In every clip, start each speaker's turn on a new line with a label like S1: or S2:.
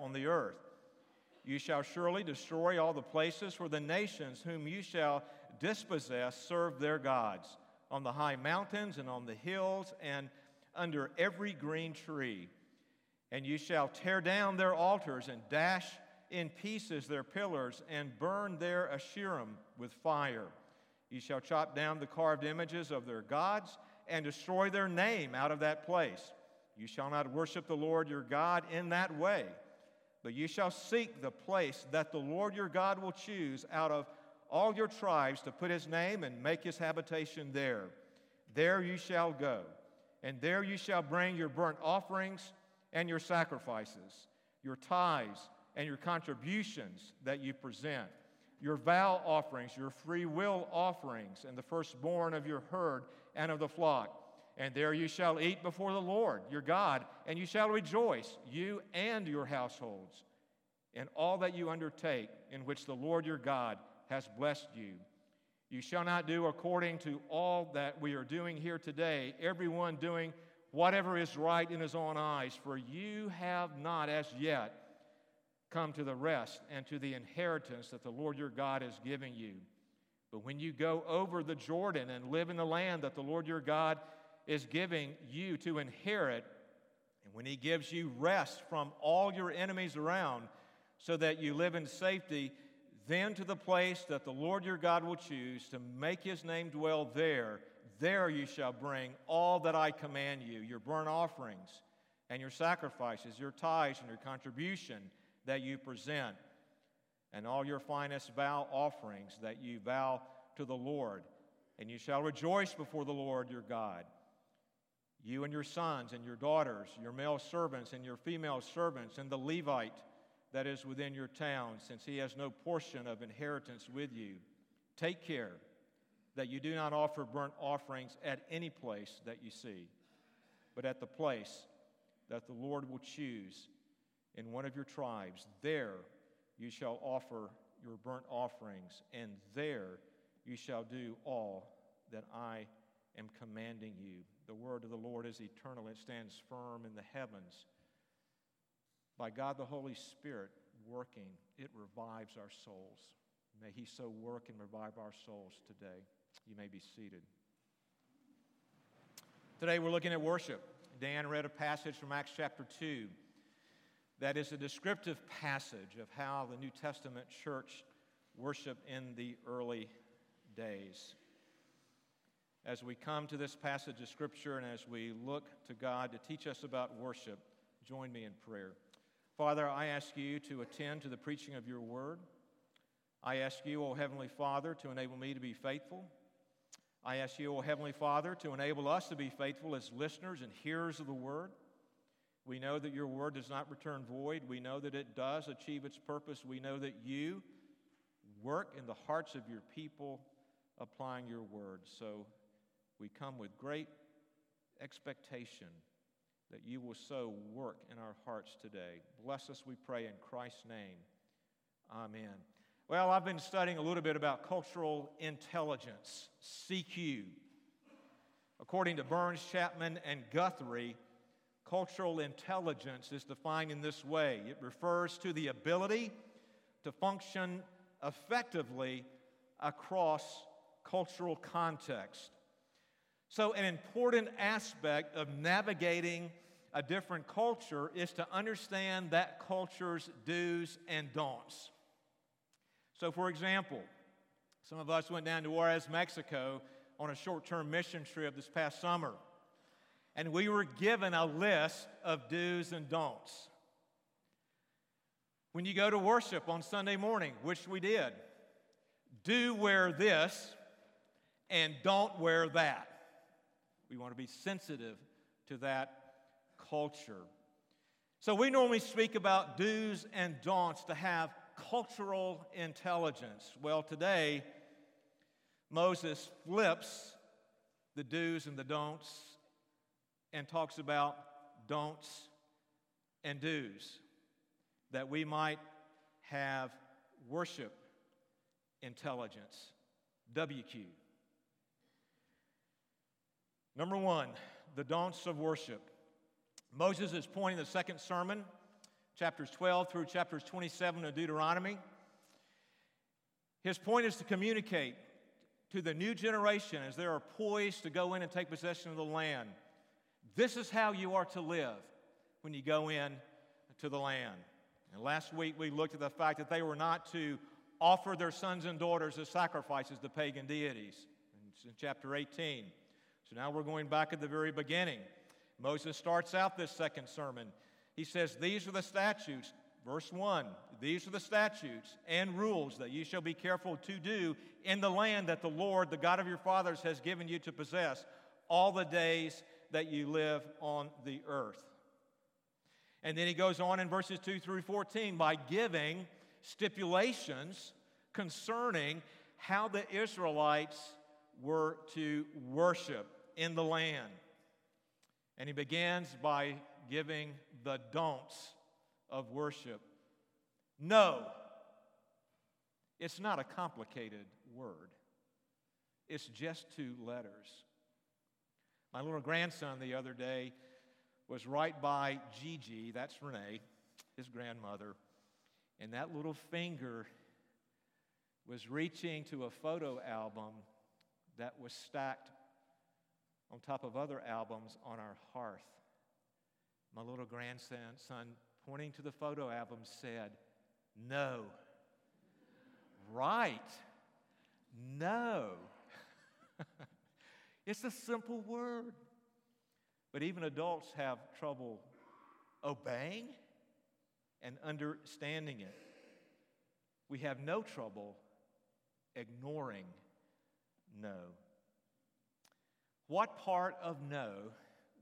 S1: on the earth. You shall surely destroy all the places where the nations whom you shall dispossess serve their gods, on the high mountains and on the hills and under every green tree. And you shall tear down their altars and dash in pieces their pillars and burn their Asherim with fire. You shall chop down the carved images of their gods and destroy their name out of that place. You shall not worship the Lord your God in that way, but you shall seek the place that the Lord your God will choose out of all your tribes to put his name and make his habitation there. There you shall go, and there you shall bring your burnt offerings and your sacrifices, your tithes and your contributions that you present, your vow offerings, your free will offerings, and the firstborn of your herd and of the flock. And there you shall eat before the Lord your God, and you shall rejoice, you and your households, in all that you undertake, in which the Lord your God has blessed you. You shall not do according to all that we are doing here today, everyone doing whatever is right in his own eyes, for you have not as yet come to the rest and to the inheritance that the Lord your God is giving you. But when you go over the Jordan and live in the land that the Lord your God is giving you to inherit, and when he gives you rest from all your enemies around, so that you live in safety, then to the place that the Lord your God will choose to make his name dwell there, there you shall bring all that I command you your burnt offerings and your sacrifices, your tithes and your contribution that you present, and all your finest vow offerings that you vow to the Lord. And you shall rejoice before the Lord your God. You and your sons and your daughters, your male servants and your female servants, and the Levite that is within your town, since he has no portion of inheritance with you. Take care that you do not offer burnt offerings at any place that you see, but at the place that the Lord will choose in one of your tribes. There you shall offer your burnt offerings, and there you shall do all that I am commanding you. The word of the Lord is eternal, it stands firm in the heavens. By God the Holy Spirit working, it revives our souls. May He so work and revive our souls today. You may be seated. Today we're looking at worship. Dan read a passage from Acts chapter 2 that is a descriptive passage of how the New Testament church worshiped in the early days. As we come to this passage of Scripture and as we look to God to teach us about worship, join me in prayer. Father, I ask you to attend to the preaching of your word. I ask you, O Heavenly Father, to enable me to be faithful. I ask you, O Heavenly Father, to enable us to be faithful as listeners and hearers of the word. We know that your word does not return void. We know that it does achieve its purpose. We know that you work in the hearts of your people applying your word. So we come with great expectation that you will so work in our hearts today. Bless us, we pray, in Christ's name. Amen. Well, I've been studying a little bit about cultural intelligence, CQ. According to Burns, Chapman, and Guthrie, cultural intelligence is defined in this way it refers to the ability to function effectively across cultural context. So, an important aspect of navigating a different culture is to understand that culture's do's and don'ts. So, for example, some of us went down to Juarez, Mexico on a short term mission trip this past summer and we were given a list of do's and don'ts. When you go to worship on Sunday morning, which we did, do wear this and don't wear that. We want to be sensitive to that culture. So we normally speak about do's and don'ts to have cultural intelligence. Well, today, Moses flips the do's and the don'ts and talks about don'ts and do's, that we might have worship intelligence. WQ. Number one, the don'ts of worship. Moses is pointing the second sermon, chapters 12 through chapters 27 of Deuteronomy. His point is to communicate to the new generation as they are poised to go in and take possession of the land. This is how you are to live when you go in to the land. And last week we looked at the fact that they were not to offer their sons and daughters as sacrifices to pagan deities. It's in chapter 18. So now we're going back at the very beginning. Moses starts out this second sermon. He says, These are the statutes, verse 1 These are the statutes and rules that you shall be careful to do in the land that the Lord, the God of your fathers, has given you to possess all the days that you live on the earth. And then he goes on in verses 2 through 14 by giving stipulations concerning how the Israelites were to worship in the land. And he begins by giving the don'ts of worship. No, it's not a complicated word, it's just two letters. My little grandson the other day was right by Gigi, that's Renee, his grandmother, and that little finger was reaching to a photo album that was stacked on top of other albums on our hearth. My little grandson, son, pointing to the photo album, said, No. right. No. it's a simple word. But even adults have trouble obeying and understanding it. We have no trouble ignoring no. What part of no,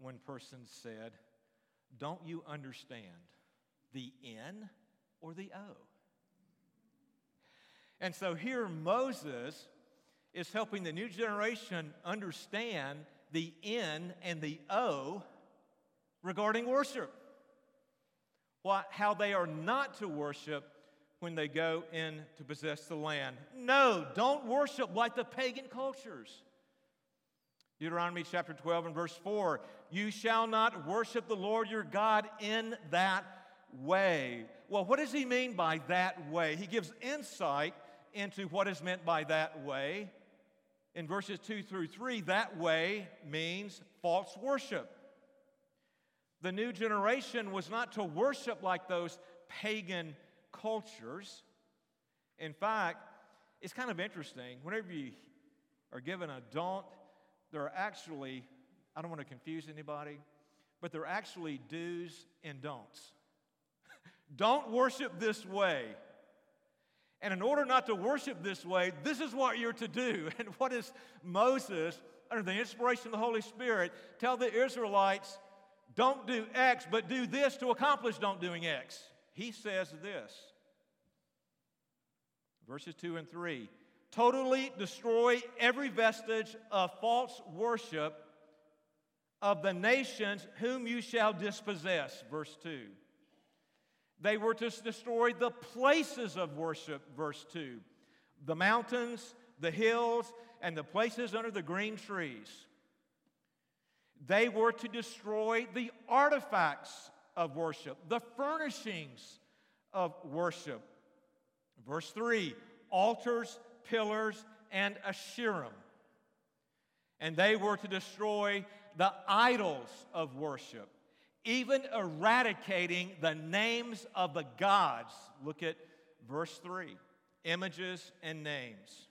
S1: one person said, don't you understand? The N or the O? And so here Moses is helping the new generation understand the N and the O regarding worship. What, how they are not to worship when they go in to possess the land. No, don't worship like the pagan cultures. Deuteronomy chapter 12 and verse 4 You shall not worship the Lord your God in that way. Well, what does he mean by that way? He gives insight into what is meant by that way. In verses 2 through 3, that way means false worship. The new generation was not to worship like those pagan cultures. In fact, it's kind of interesting. Whenever you are given a don't, there are actually, I don't want to confuse anybody, but there are actually do's and don'ts. don't worship this way. And in order not to worship this way, this is what you're to do. And what does Moses, under the inspiration of the Holy Spirit, tell the Israelites? Don't do X, but do this to accomplish don't doing X. He says this verses 2 and 3 totally destroy every vestige of false worship of the nations whom you shall dispossess. Verse 2. They were to destroy the places of worship, verse 2. The mountains, the hills, and the places under the green trees. They were to destroy the artifacts of worship, the furnishings of worship. Verse 3 altars, pillars, and Asherim. And they were to destroy the idols of worship even eradicating the names of the gods. Look at verse 3 images and names.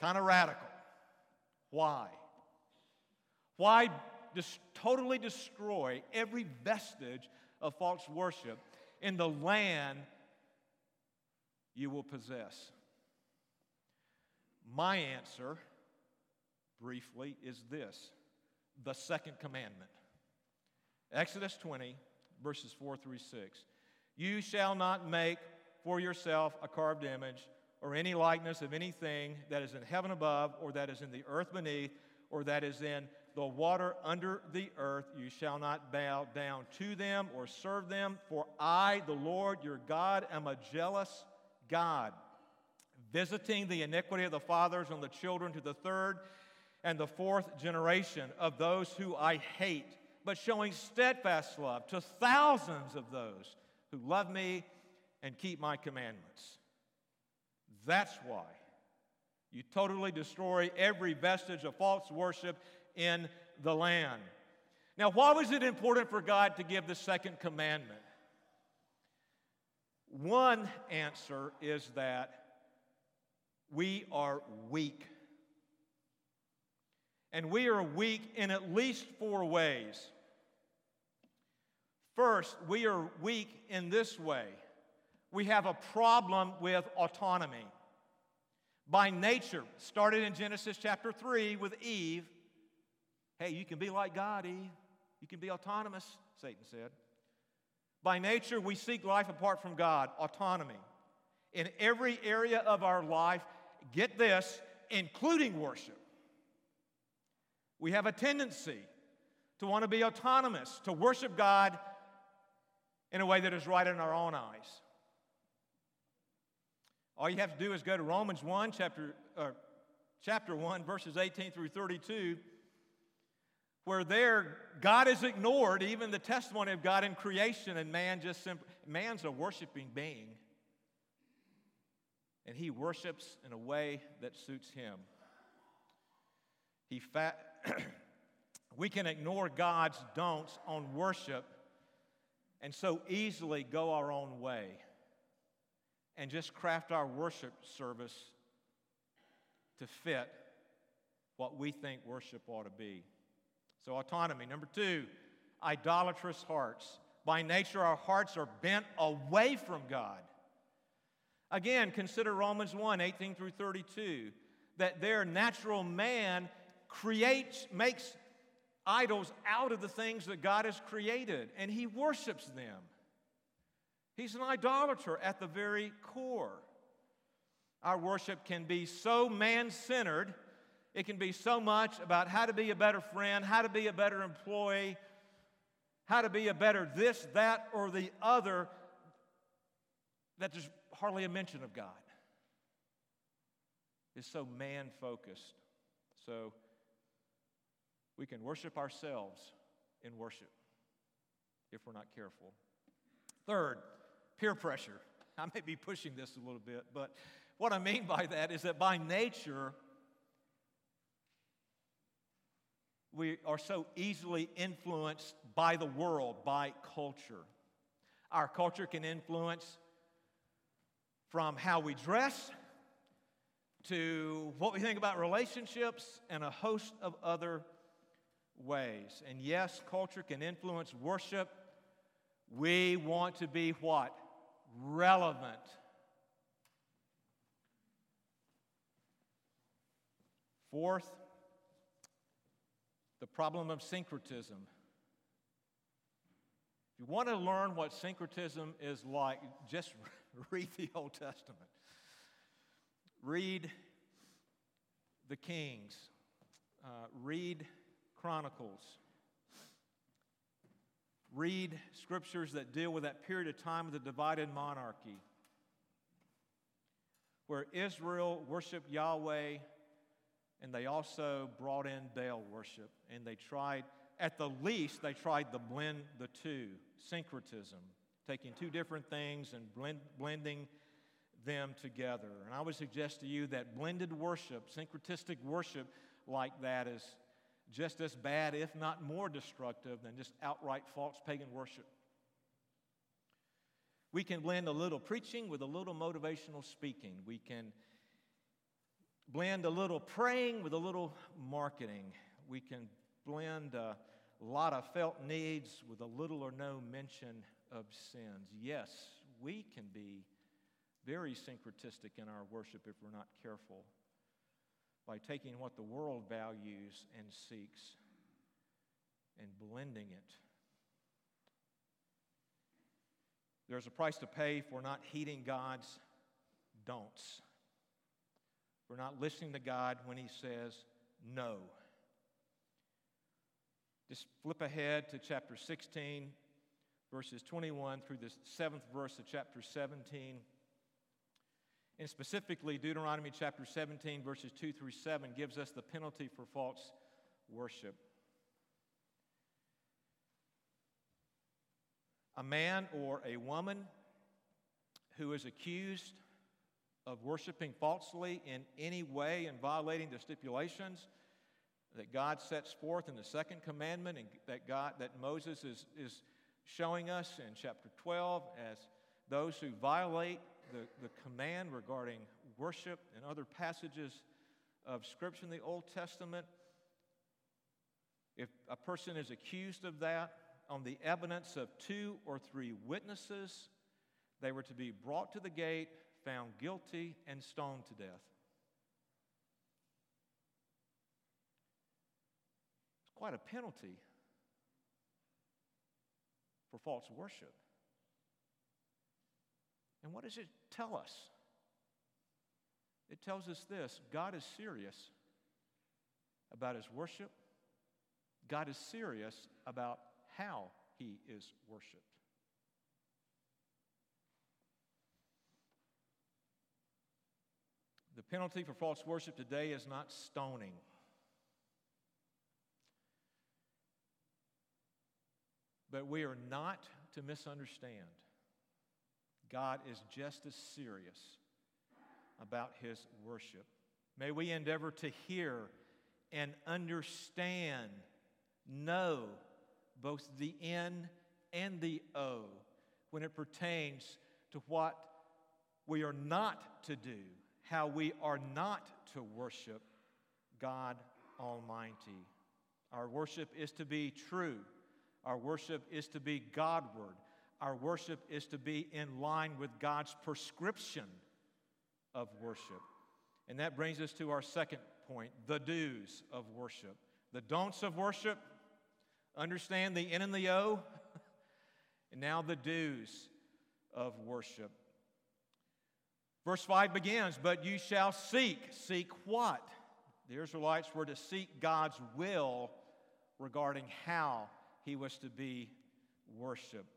S1: Kind of radical. Why? Why just totally destroy every vestige of false worship in the land you will possess? My answer, briefly, is this the second commandment. Exodus 20, verses 4 through 6. You shall not make for yourself a carved image or any likeness of anything that is in heaven above, or that is in the earth beneath, or that is in the water under the earth. You shall not bow down to them or serve them, for I, the Lord your God, am a jealous God, visiting the iniquity of the fathers on the children to the third and the fourth generation of those who I hate but showing steadfast love to thousands of those who love me and keep my commandments. That's why you totally destroy every vestige of false worship in the land. Now, why was it important for God to give the second commandment? One answer is that we are weak. And we are weak in at least four ways. First, we are weak in this way we have a problem with autonomy. By nature, started in Genesis chapter 3 with Eve. Hey, you can be like God, Eve. You can be autonomous, Satan said. By nature, we seek life apart from God, autonomy. In every area of our life, get this, including worship. We have a tendency to want to be autonomous, to worship God in a way that is right in our own eyes. All you have to do is go to Romans 1, chapter, uh, chapter 1, verses 18 through 32, where there God is ignored, even the testimony of God in creation, and man just simply, man's a worshiping being. And he worships in a way that suits him. He fat, we can ignore God's don'ts on worship and so easily go our own way and just craft our worship service to fit what we think worship ought to be. So, autonomy. Number two, idolatrous hearts. By nature, our hearts are bent away from God. Again, consider Romans 1 18 through 32, that their natural man creates, makes idols out of the things that God has created, and he worships them. He's an idolater at the very core. Our worship can be so man centered, it can be so much about how to be a better friend, how to be a better employee, how to be a better this, that, or the other, that there's hardly a mention of God. It's so man focused. So we can worship ourselves in worship if we're not careful. Third, peer pressure. I may be pushing this a little bit, but what I mean by that is that by nature, we are so easily influenced by the world, by culture. Our culture can influence from how we dress to what we think about relationships and a host of other ways. And yes, culture can influence worship. We want to be what? relevant. Fourth, the problem of syncretism. If you want to learn what syncretism is like, just read the Old Testament. Read the Kings. Uh, read Chronicles read scriptures that deal with that period of time of the divided monarchy, where Israel worshiped Yahweh and they also brought in Baal worship. And they tried, at the least, they tried to blend the two syncretism, taking two different things and blend, blending them together. And I would suggest to you that blended worship, syncretistic worship like that, is just as bad, if not more destructive, than just outright false pagan worship. We can blend a little preaching with a little motivational speaking. We can blend a little praying with a little marketing. We can blend a lot of felt needs with a little or no mention of sins. Yes, we can be very syncretistic in our worship if we're not careful by taking what the world values and seeks and blending it. There's a price to pay for not heeding God's don'ts. For not listening to God when He says no. Just flip ahead to chapter 16, verses 21 through the seventh verse of chapter 17. And specifically, Deuteronomy chapter 17, verses 2 through 7, gives us the penalty for false worship. a man or a woman who is accused of worshiping falsely in any way and violating the stipulations that God sets forth in the second commandment and that God that Moses is, is showing us in chapter 12 as those who violate the, the command regarding worship and other passages of Scripture in the Old Testament. If a person is accused of that on the evidence of two or three witnesses, they were to be brought to the gate, found guilty, and stoned to death. It's quite a penalty for false worship. And what does it tell us? It tells us this God is serious about his worship, God is serious about how he is worshiped. The penalty for false worship today is not stoning. But we are not to misunderstand. God is just as serious about his worship. May we endeavor to hear and understand, know both the N and the O when it pertains to what we are not to do, how we are not to worship God Almighty. Our worship is to be true. Our worship is to be Godward. Our worship is to be in line with God's prescription of worship. And that brings us to our second point the do's of worship. The don'ts of worship, understand the N and the O, and now the do's of worship. Verse 5 begins, But you shall seek. Seek what? The Israelites were to seek God's will regarding how he was to be worshiped.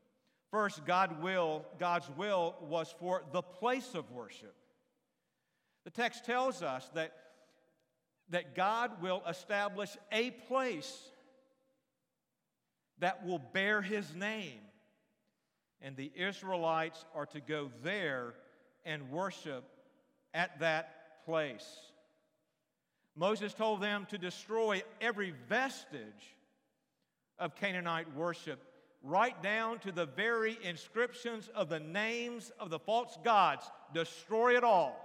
S1: First, God will, God's will was for the place of worship. The text tells us that, that God will establish a place that will bear his name. And the Israelites are to go there and worship at that place. Moses told them to destroy every vestige of Canaanite worship, right down to the very inscriptions of the names of the false gods. Destroy it all.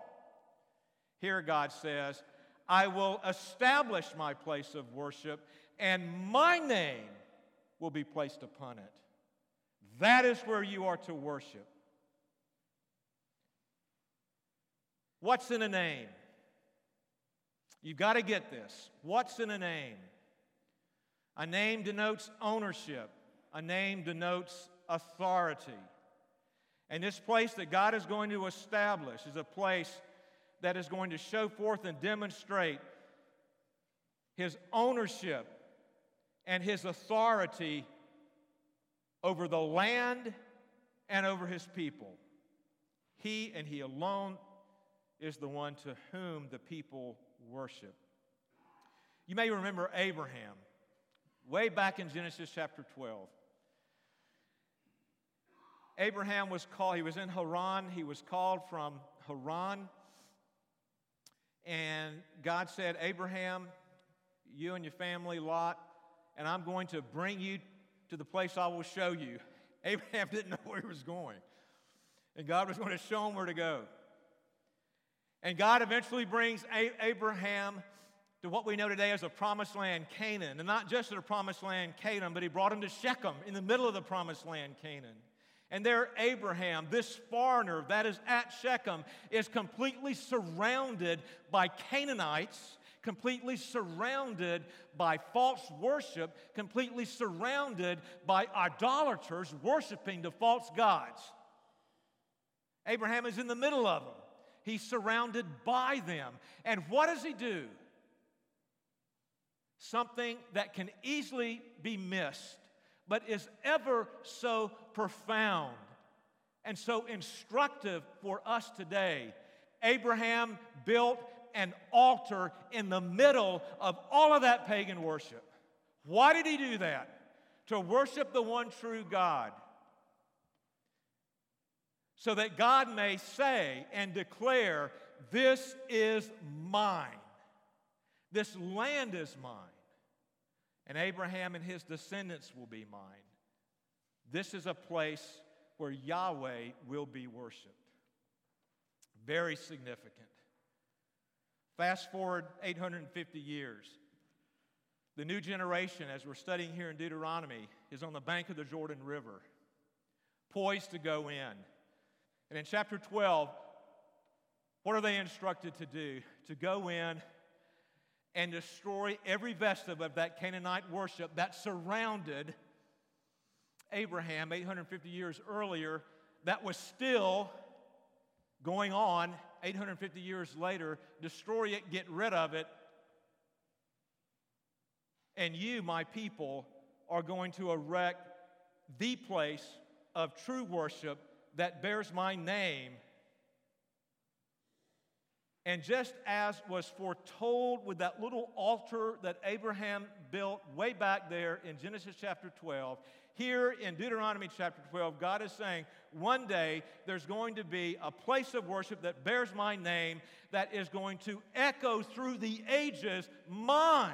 S1: Here, God says, I will establish my place of worship, and my name will be placed upon it. That is where you are to worship. What's in a name? You've got to get this. What's in a name? A name denotes ownership, a name denotes authority. And this place that God is going to establish is a place that is going to show forth and demonstrate his ownership and his authority over the land and over his people. He and he alone is the one to whom the people worship. You may remember Abraham way back in Genesis chapter 12. Abraham was called, he was in Haran, he was called from Haran. And God said, Abraham, you and your family, Lot, and I'm going to bring you to the place I will show you. Abraham didn't know where he was going. And God was going to show him where to go. And God eventually brings Abraham to what we know today as the promised land, Canaan. And not just the promised land, Canaan, but he brought him to Shechem in the middle of the promised land, Canaan. And there, Abraham, this foreigner that is at Shechem, is completely surrounded by Canaanites, completely surrounded by false worship, completely surrounded by idolaters worshiping the false gods. Abraham is in the middle of them. He's surrounded by them. And what does he do? Something that can easily be missed but is ever so profound and so instructive for us today. Abraham built an altar in the middle of all of that pagan worship. Why did he do that? To worship the one true God. so that God may say and declare, This is mine. This land is mine. And Abraham and his descendants will be mine. This is a place where Yahweh will be worshiped. Very significant. Fast forward 850 years. The new generation, as we're studying here in Deuteronomy, is on the bank of the Jordan River, poised to go in. And in chapter 12, what are they instructed to do? To go in and destroy every vestige of that Canaanite worship that surrounded Abraham 850 years earlier, that was still going on 850 years later. Destroy it, get rid of it. And you, my people, are going to erect the place of true worship that bears my name and just as was foretold with that little altar that Abraham built way back there in Genesis chapter 12, here in Deuteronomy chapter 12, God is saying, one day there's going to be a place of worship that bears my name that is going to echo through the ages, mine.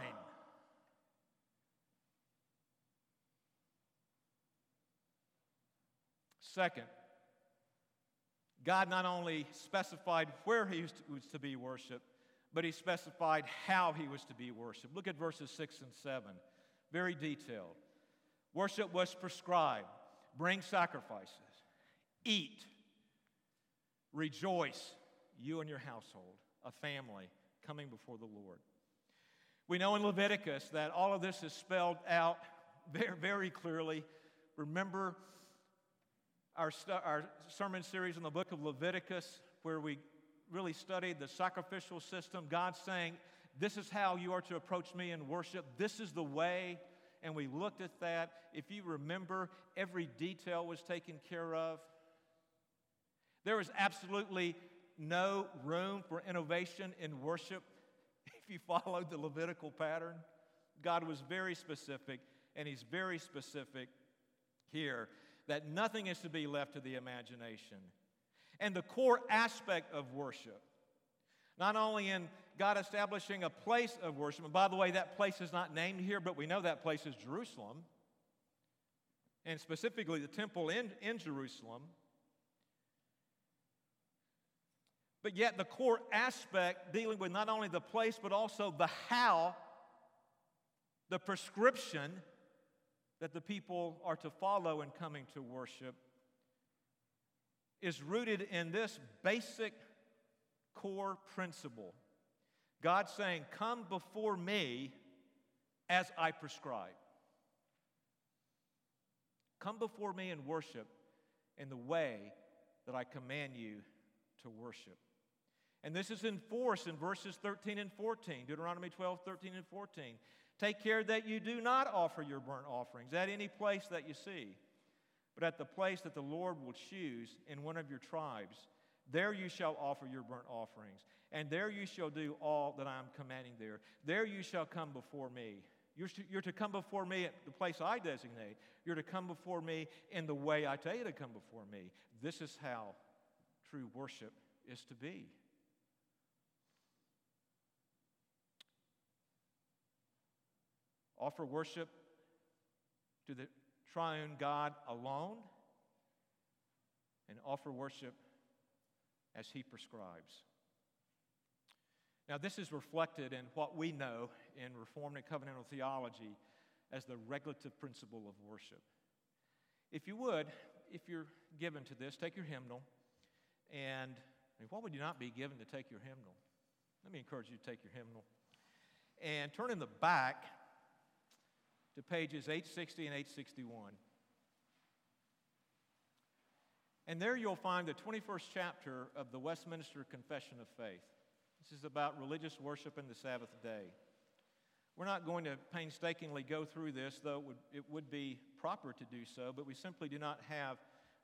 S1: Second, God not only specified where he was to, be worshiped, but he specified how he was to be worshiped. Look at verses 6 and 7. Very detailed. Worship was prescribed bring sacrifices, eat, rejoice, you and your household, a family coming before the Lord. We know in Leviticus that all of this is spelled out very, very clearly. Remember, our, stu- our sermon series in the book of Leviticus, where we really studied the sacrificial system. God saying, This is how you are to approach me in worship. This is the way. And we looked at that. If you remember, every detail was taken care of. There was absolutely no room for innovation in worship if you followed the Levitical pattern. God was very specific, and He's very specific here that nothing is to be left to the imagination. And the core aspect of worship, not only in God establishing a place of worship, and by the way, that place is not named here, but we know that place is Jerusalem, and specifically the temple in, in Jerusalem. But yet, the core aspect dealing with not only the place, but also the how, the prescription that the people are to follow in coming to worship is rooted in this basic core principle God saying, Come before me as I prescribe. Come before me and worship in the way that I command you to worship. And this is enforced in verses 13 and 14, Deuteronomy 12, 13 and 14. Take care that you do not offer your burnt offerings at any place that you see, but at the place that the Lord will choose in one of your tribes. There you shall offer your burnt offerings, and there you shall do all that I am commanding there. There you shall come before me. You're to, come before me at the place I designate. You're to come before me in the way I tell you to come before me. This is how true worship is to be. Offer worship to the triune God alone, and offer worship as He prescribes. Now, this is reflected in what we know in Reformed and Covenantal theology as the regulative principle of worship. If you would, if you're given to this, take your hymnal. And I mean, what would you not be given to take your hymnal? Let me encourage you to take your hymnal. And turn in the back to pages 860 and 861. And there you'll find the 21st chapter of the Westminster Confession of Faith. This is about religious worship and the Sabbath day. We're not going to painstakingly go through this, though it would, it would be proper to do so, but we simply do not have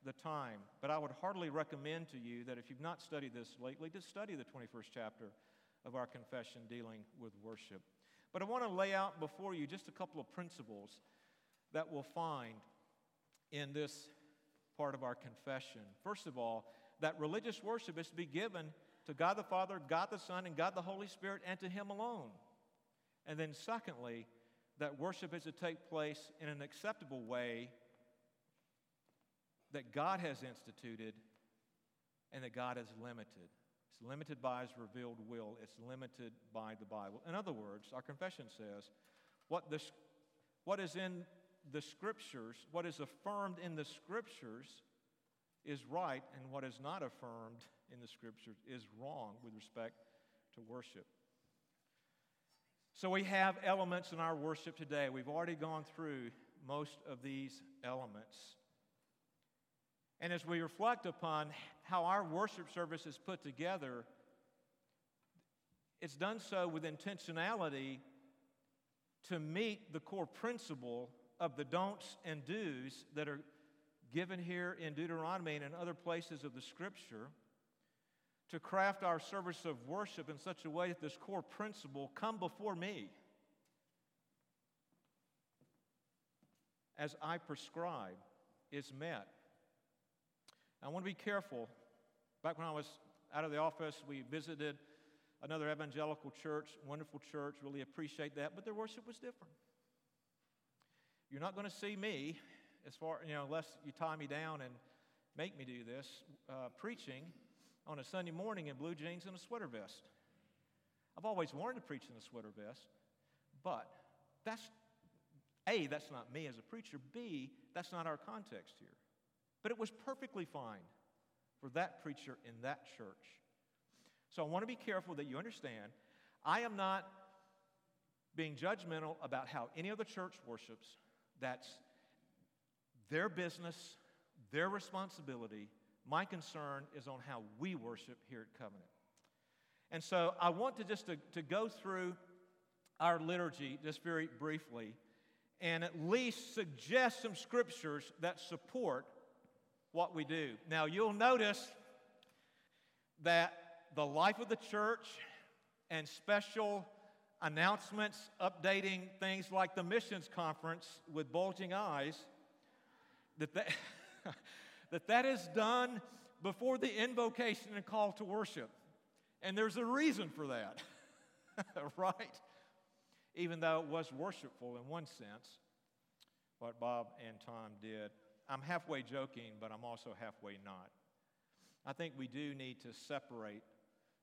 S1: the time. But I would heartily recommend to you that if you've not studied this lately, to study the 21st chapter of our confession dealing with worship. But I want to lay out before you just a couple of principles that we'll find in this part of our confession. First of all, that religious worship is to be given to God the Father, God the Son, and God the Holy Spirit, and to Him alone. And then, secondly, that worship is to take place in an acceptable way that God has instituted and that God has limited. It's limited by His revealed will, it's limited by the Bible. In other words, our confession says what, this, what is in the Scriptures, what is affirmed in the Scriptures, is right, and what is not affirmed in the Scriptures is wrong with respect to worship. So we have elements in our worship today. We've already gone through most of these elements. And as we reflect upon how our worship service is put together, it's done so with intentionality to meet the core principle of the don'ts and do's that are given here in Deuteronomy and in other places of the scripture to craft our service of worship in such a way that this core principle come before me as I prescribe is met. I want to be careful. Back when I was out of the office, we visited another evangelical church, wonderful church, really appreciate that, but their worship was different. You're not going to see me, as far, you know, unless you tie me down and make me do this, uh, preaching on a Sunday morning in blue jeans and a sweater vest. I've always wanted to preach in a sweater vest, but that's A, that's not me as a preacher. B, that's not our context here. But it was perfectly fine for that preacher in that church. So I want to be careful that you understand I am not being judgmental about how any other church worships. That's their business, their responsibility. My concern is on how we worship here at Covenant. And so I want to just to, to go through our liturgy just very briefly and at least suggest some scriptures that support what we do. Now, you'll notice that the life of the church and special announcements updating things like the missions conference with bulging eyes that that, that that is done before the invocation and call to worship. And there's a reason for that, right? Even though it was worshipful in one sense, what Bob and Tom did. I'm halfway joking, but I'm also halfway not. I think we do need to separate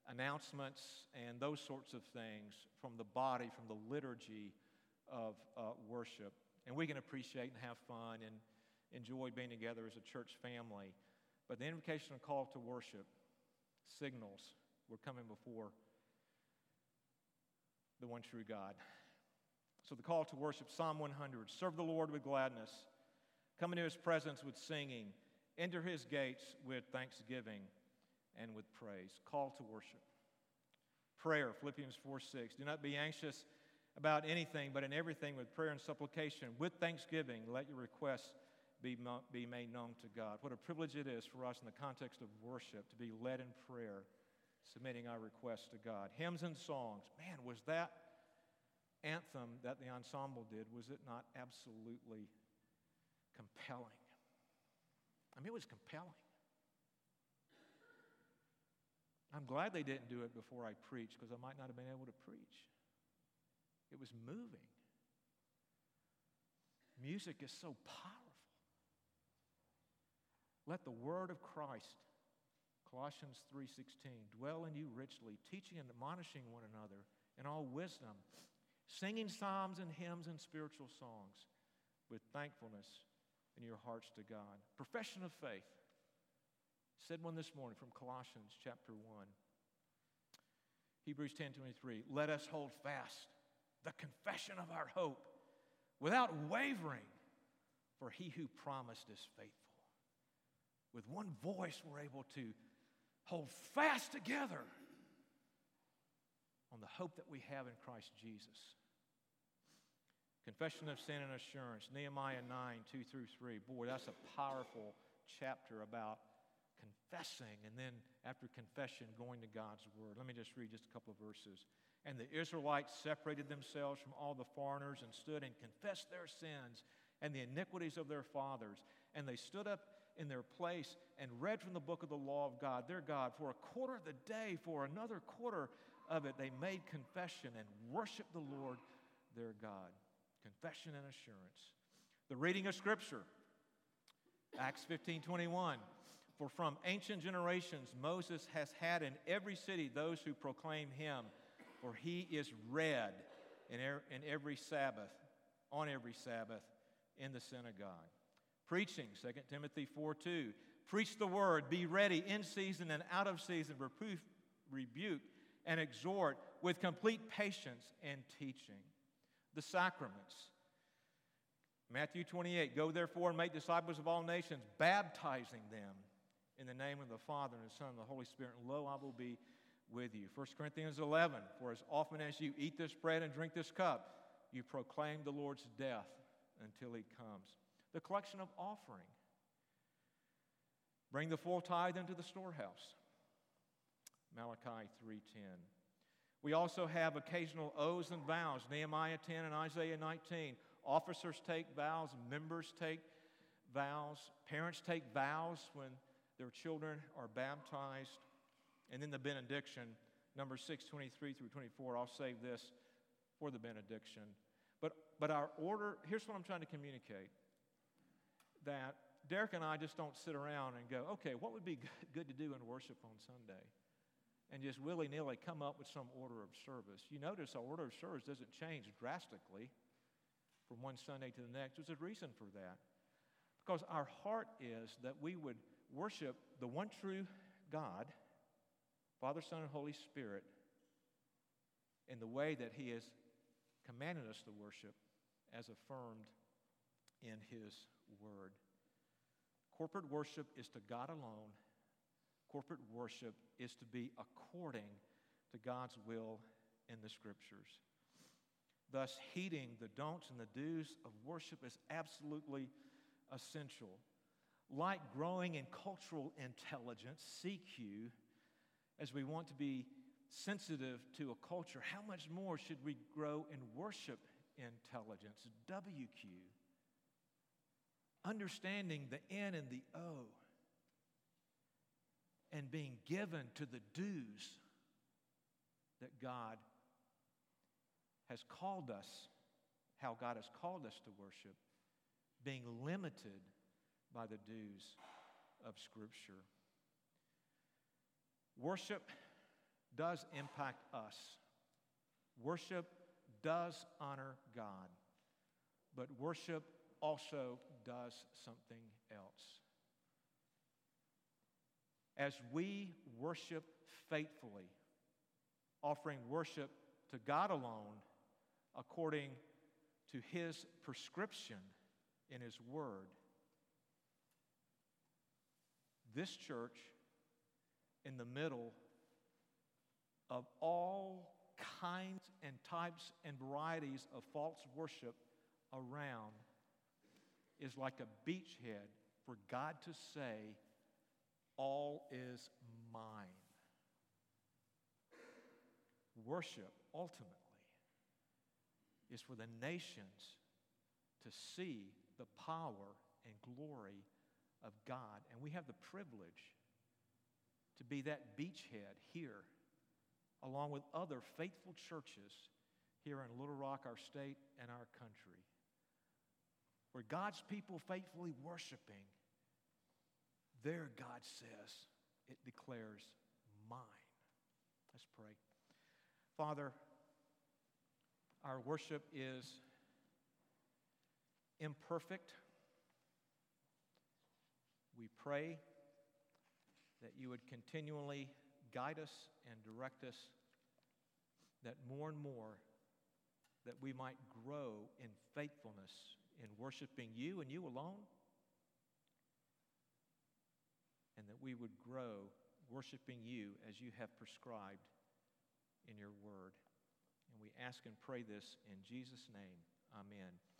S1: announcements and those sorts of things from the body, from the liturgy of uh, worship. And we can appreciate and have fun and enjoy being together as a church family. But the invocation and call to worship signals we're coming before the one true God. So the call to worship, Psalm 100 serve the Lord with gladness, come into his presence with singing, enter his gates with thanksgiving and with praise. Call to worship. Prayer, Philippians 4 6. Do not be anxious about anything, but in everything with prayer and supplication, with thanksgiving, let your requests be, be made known to God. What a privilege it is for us in the context of worship to be led in prayer, submitting our requests to God. Hymns and songs. Man, was that anthem that the ensemble did, was it not absolutely compelling? I mean, it was compelling. I'm glad they didn't do it before I preached because I might not have been able to preach. It was moving. Music is so powerful. Let the word of Christ, Colossians 3:16, dwell in you richly, teaching and admonishing one another in all wisdom, singing psalms and hymns and spiritual songs with thankfulness in your hearts to God. Profession of faith said one this morning from Colossians chapter 1. Hebrews 10:23, let us hold fast the confession of our hope without wavering, for he who promised is faithful. With one voice, we're able to hold fast together on the hope that we have in Christ Jesus. Confession of sin and assurance, Nehemiah 9, 2 through 3. Boy, that's a powerful chapter about confessing, and then after confession, going to God's word. Let me just read just a couple of verses. And the Israelites separated themselves from all the foreigners and stood and confessed their sins and the iniquities of their fathers. And they stood up in their place and read from the book of the law of God, their God, for a quarter of the day, for another quarter of it, they made confession and worshiped the Lord their God. Confession and assurance. The reading of Scripture, Acts 15 21. For from ancient generations Moses has had in every city those who proclaim him, for he is read in, er- in every Sabbath, on every Sabbath in the synagogue. Preaching, 2 Timothy 4 2. Preach the word, be ready in season and out of season, reproof, rebuke, and exhort with complete patience and teaching. The sacraments. Matthew 28 Go therefore and make disciples of all nations, baptizing them in the name of the Father and the Son and the Holy Spirit. And lo, I will be with you. 1 Corinthians 11 For as often as you eat this bread and drink this cup, you proclaim the Lord's death until he comes. The collection of offering. Bring the full tithe into the storehouse. Malachi 3:10. We also have occasional oaths and vows, Nehemiah 10 and Isaiah 19. Officers take vows, members take vows, parents take vows when their children are baptized. And then the benediction, number 623 through 24. I'll save this for the benediction. But, but our order, here's what I'm trying to communicate that Derek and I just don't sit around and go, okay, what would be good to do in worship on Sunday? And just willy nilly come up with some order of service. You notice our order of service doesn't change drastically from one Sunday to the next. There's a reason for that. Because our heart is that we would worship the one true God, Father, Son, and Holy Spirit, in the way that He has commanded us to worship as affirmed in His Word. Corporate worship is to God alone. Corporate worship is to be according to God's will in the Scriptures. Thus, heeding the don'ts and the do's of worship is absolutely essential. Like growing in cultural intelligence, CQ, as we want to be sensitive to a culture, how much more should we grow in worship intelligence? WQ. Understanding the N and the O and being given to the do's that God has called us, how God has called us to worship, being limited by the do's of Scripture. Worship does impact us. Worship does honor God, but worship also does something else. As we worship faithfully, offering worship to God alone according to His prescription in His Word, this church, in the middle of all kinds and types and varieties of false worship around, is like a beachhead for God to say, All is mine. Worship, ultimately, is for the nations to see the power and glory of God. And we have the privilege to be that beachhead here, along with other faithful churches here in Little Rock, our state, and our country, where God's people faithfully worshiping, there God says, it declares mine. Let's pray. Father, our worship is imperfect. We pray that you would continually guide us and direct us, that more and more that we might grow in faithfulness in worshiping you and you alone, and that we would grow worshiping you as you have prescribed in your word. And we ask and pray this in Jesus' name. Amen.